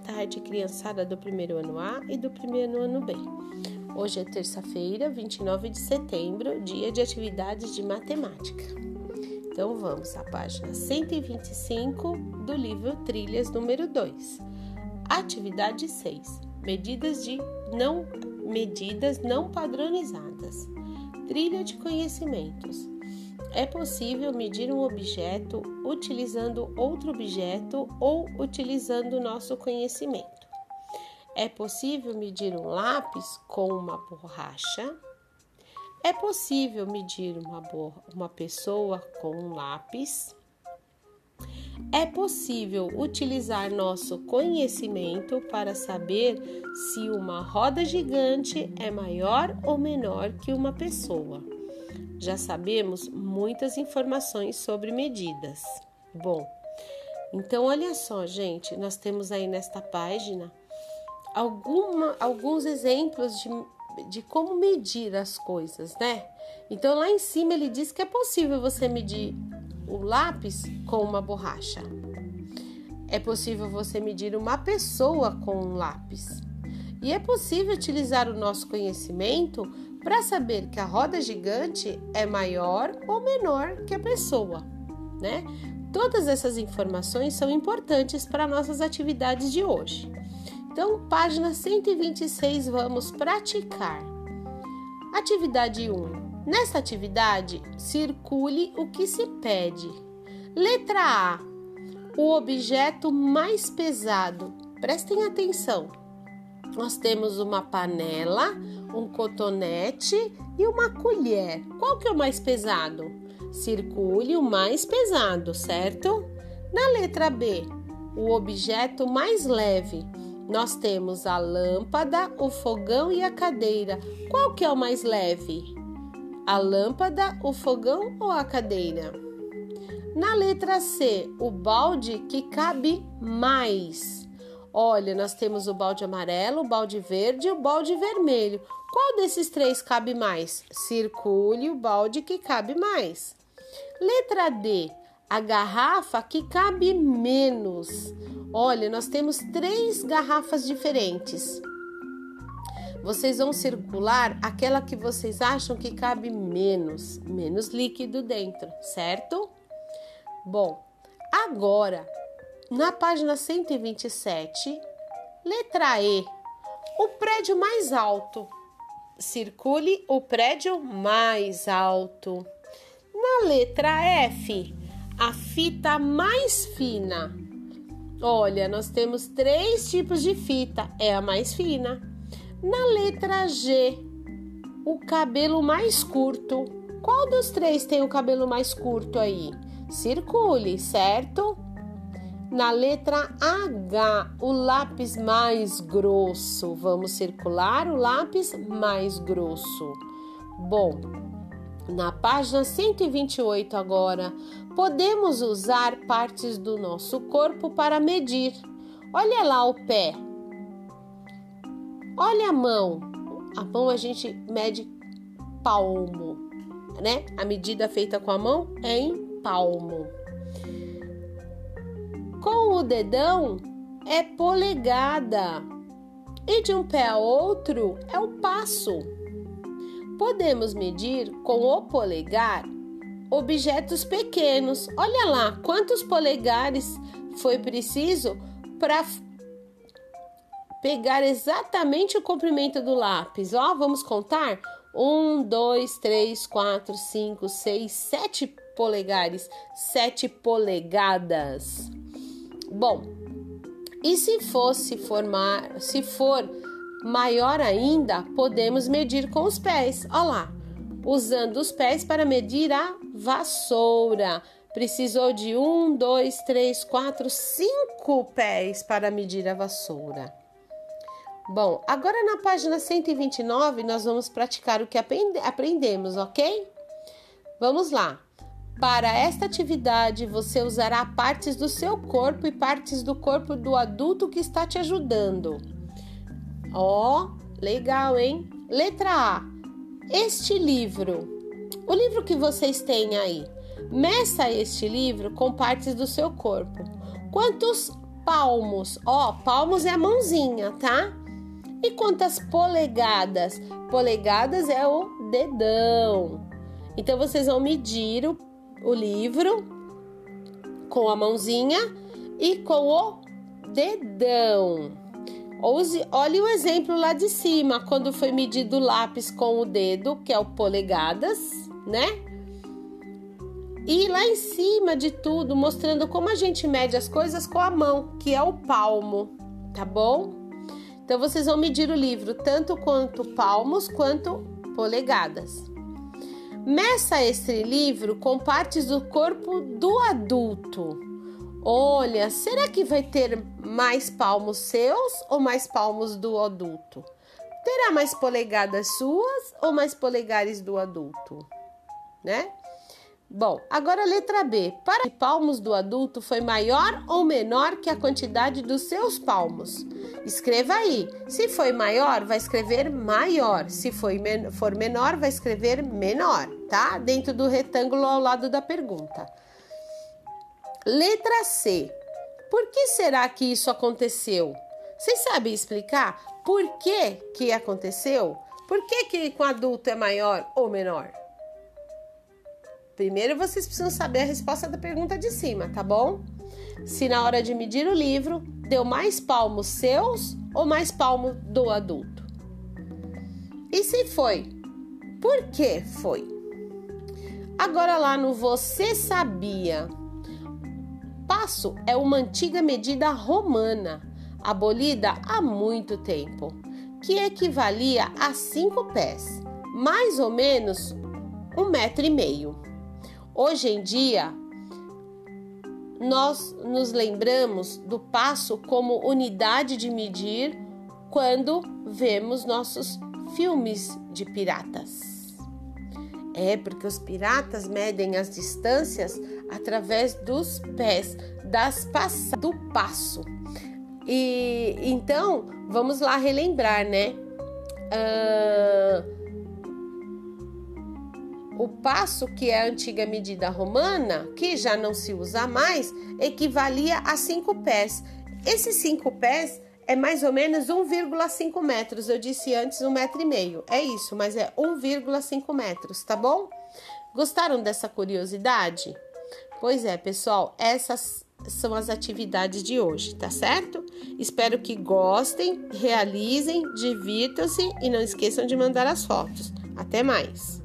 tarde, criançada do primeiro ano A e do primeiro ano B. Hoje é terça-feira, 29 de setembro, dia de atividades de matemática. Então vamos à página 125 do livro Trilhas número 2. Atividade 6. Medidas de não medidas não padronizadas. Trilha de conhecimentos. É possível medir um objeto utilizando outro objeto ou utilizando nosso conhecimento. É possível medir um lápis com uma borracha. É possível medir uma, uma pessoa com um lápis. É possível utilizar nosso conhecimento para saber se uma roda gigante é maior ou menor que uma pessoa. Já sabemos muitas informações sobre medidas. Bom, então olha só, gente, nós temos aí nesta página alguma, alguns exemplos de, de como medir as coisas, né? Então lá em cima ele diz que é possível você medir o lápis com uma borracha. É possível você medir uma pessoa com um lápis. E é possível utilizar o nosso conhecimento para saber que a roda gigante é maior ou menor que a pessoa, né? Todas essas informações são importantes para nossas atividades de hoje. Então, página 126, vamos praticar. Atividade 1. Nesta atividade, circule o que se pede. Letra A. O objeto mais pesado. Prestem atenção. Nós temos uma panela, um cotonete e uma colher. Qual que é o mais pesado? Circule o mais pesado, certo? Na letra B, o objeto mais leve. Nós temos a lâmpada, o fogão e a cadeira. Qual que é o mais leve? A lâmpada, o fogão ou a cadeira? Na letra C, o balde que cabe mais. Olha, nós temos o balde amarelo, o balde verde e o balde vermelho. Qual desses três cabe mais? Circule o balde que cabe mais. Letra D. A garrafa que cabe menos. Olha, nós temos três garrafas diferentes. Vocês vão circular aquela que vocês acham que cabe menos, menos líquido dentro, certo? Bom, agora na página 127, letra E, o prédio mais alto. Circule o prédio mais alto. Na letra F, a fita mais fina. Olha, nós temos três tipos de fita, é a mais fina. Na letra G, o cabelo mais curto. Qual dos três tem o cabelo mais curto aí? Circule, certo? Na letra H, o lápis mais grosso. Vamos circular o lápis mais grosso. Bom, na página 128 agora, podemos usar partes do nosso corpo para medir. Olha lá o pé. Olha a mão. A mão a gente mede palmo, né? A medida feita com a mão é em palmo. Com o dedão é polegada e de um pé a outro é o passo. Podemos medir com o polegar objetos pequenos. Olha lá quantos polegares foi preciso para pegar exatamente o comprimento do lápis. Ó, vamos contar? Um, dois, três, quatro, cinco, seis, sete polegares, sete polegadas. Bom, e se fosse formar, se for maior ainda, podemos medir com os pés. Olha lá, usando os pés para medir a vassoura. Precisou de um, dois, três, quatro, cinco pés para medir a vassoura. Bom, agora na página 129 nós vamos praticar o que aprendemos, ok? Vamos lá. Para esta atividade, você usará partes do seu corpo e partes do corpo do adulto que está te ajudando. Ó, oh, legal, hein? Letra A. Este livro. O livro que vocês têm aí. Meça este livro com partes do seu corpo. Quantos palmos? Ó, palmos é a mãozinha, tá? E quantas polegadas? Polegadas é o dedão. Então vocês vão medir o, o livro com a mãozinha e com o dedão. Ouse, olhe o exemplo lá de cima, quando foi medido o lápis com o dedo, que é o polegadas, né? E lá em cima de tudo, mostrando como a gente mede as coisas com a mão, que é o palmo, tá bom? Então vocês vão medir o livro tanto quanto palmos quanto polegadas. Meça este livro com partes do corpo do adulto. Olha, será que vai ter mais palmos seus ou mais palmos do adulto? Terá mais polegadas suas ou mais polegares do adulto? Né? Bom, agora letra B. Para que palmos do adulto foi maior ou menor que a quantidade dos seus palmos? Escreva aí. Se foi maior, vai escrever maior. Se men for menor, vai escrever menor, tá? Dentro do retângulo ao lado da pergunta. Letra C. Por que será que isso aconteceu? Vocês sabem explicar por que que aconteceu? Por que que com adulto é maior ou menor? Primeiro vocês precisam saber a resposta da pergunta de cima, tá bom? Se na hora de medir o livro deu mais palmos seus ou mais palmos do adulto. E se foi? Por que foi? Agora lá no você sabia. Passo é uma antiga medida romana, abolida há muito tempo, que equivalia a cinco pés, mais ou menos um metro e meio. Hoje em dia, nós nos lembramos do passo como unidade de medir quando vemos nossos filmes de piratas. É porque os piratas medem as distâncias através dos pés, das passadas, do passo. E então, vamos lá relembrar, né? Uh, o passo, que é a antiga medida romana, que já não se usa mais, equivalia a cinco pés. Esses cinco pés é mais ou menos 1,5 metros. Eu disse antes um metro e meio. É isso, mas é 1,5 metros, tá bom? Gostaram dessa curiosidade? Pois é, pessoal, essas são as atividades de hoje, tá certo? Espero que gostem, realizem, divirtam-se e não esqueçam de mandar as fotos. Até mais!